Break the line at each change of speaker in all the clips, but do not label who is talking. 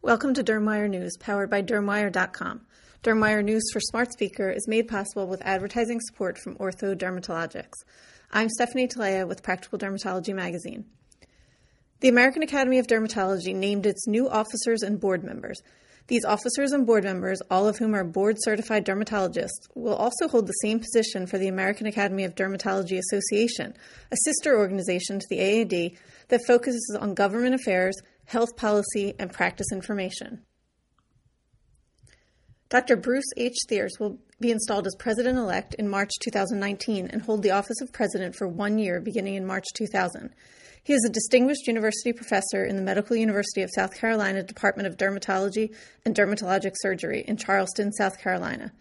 Welcome to Dermwire News, powered by Dermwire.com. Dermwire News for Smart Speaker is made possible with advertising support from Ortho Dermatologics. I'm Stephanie Talea with Practical Dermatology Magazine. The American Academy of Dermatology named its new officers and board members. These officers and board members, all of whom are board certified dermatologists, will also hold the same position for the American Academy of Dermatology Association, a sister organization to the AAD that focuses on government affairs, health policy, and practice information. Dr. Bruce H. Thiers will be installed as president elect in March 2019 and hold the office of president for one year beginning in March 2000. He is a distinguished university professor in the Medical University of South Carolina Department of Dermatology and Dermatologic Surgery in Charleston, South Carolina.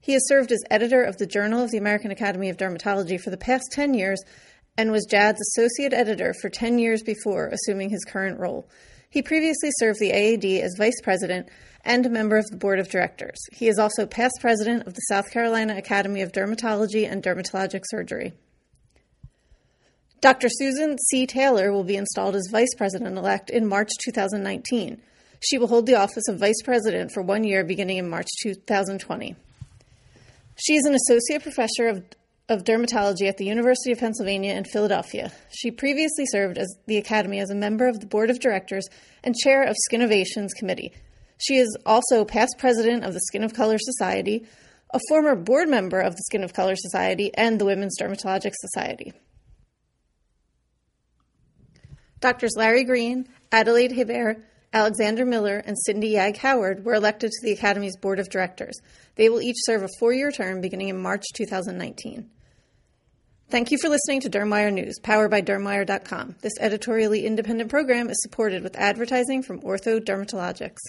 He has served as editor of the Journal of the American Academy of Dermatology for the past 10 years and was JAD's associate editor for 10 years before assuming his current role. He previously served the AAD as vice president and a member of the board of directors. He is also past president of the South Carolina Academy of Dermatology and Dermatologic Surgery. Dr. Susan C. Taylor will be installed as vice president elect in March 2019. She will hold the office of vice president for one year beginning in March 2020. She is an associate professor of of Dermatology at the University of Pennsylvania in Philadelphia. She previously served as the Academy as a member of the Board of Directors and chair of Skinovations Committee. She is also past president of the Skin of Color Society, a former board member of the Skin of Color Society, and the Women's Dermatologic Society. Doctors Larry Green, Adelaide Hebert, Alexander Miller, and Cyndi Yag Howard were elected to the Academy's Board of Directors. They will each serve a four year term beginning in March 2019. Thank you for listening to Dermwire News, powered by Dermwire.com. This editorially independent program is supported with advertising from Ortho Dermatologics.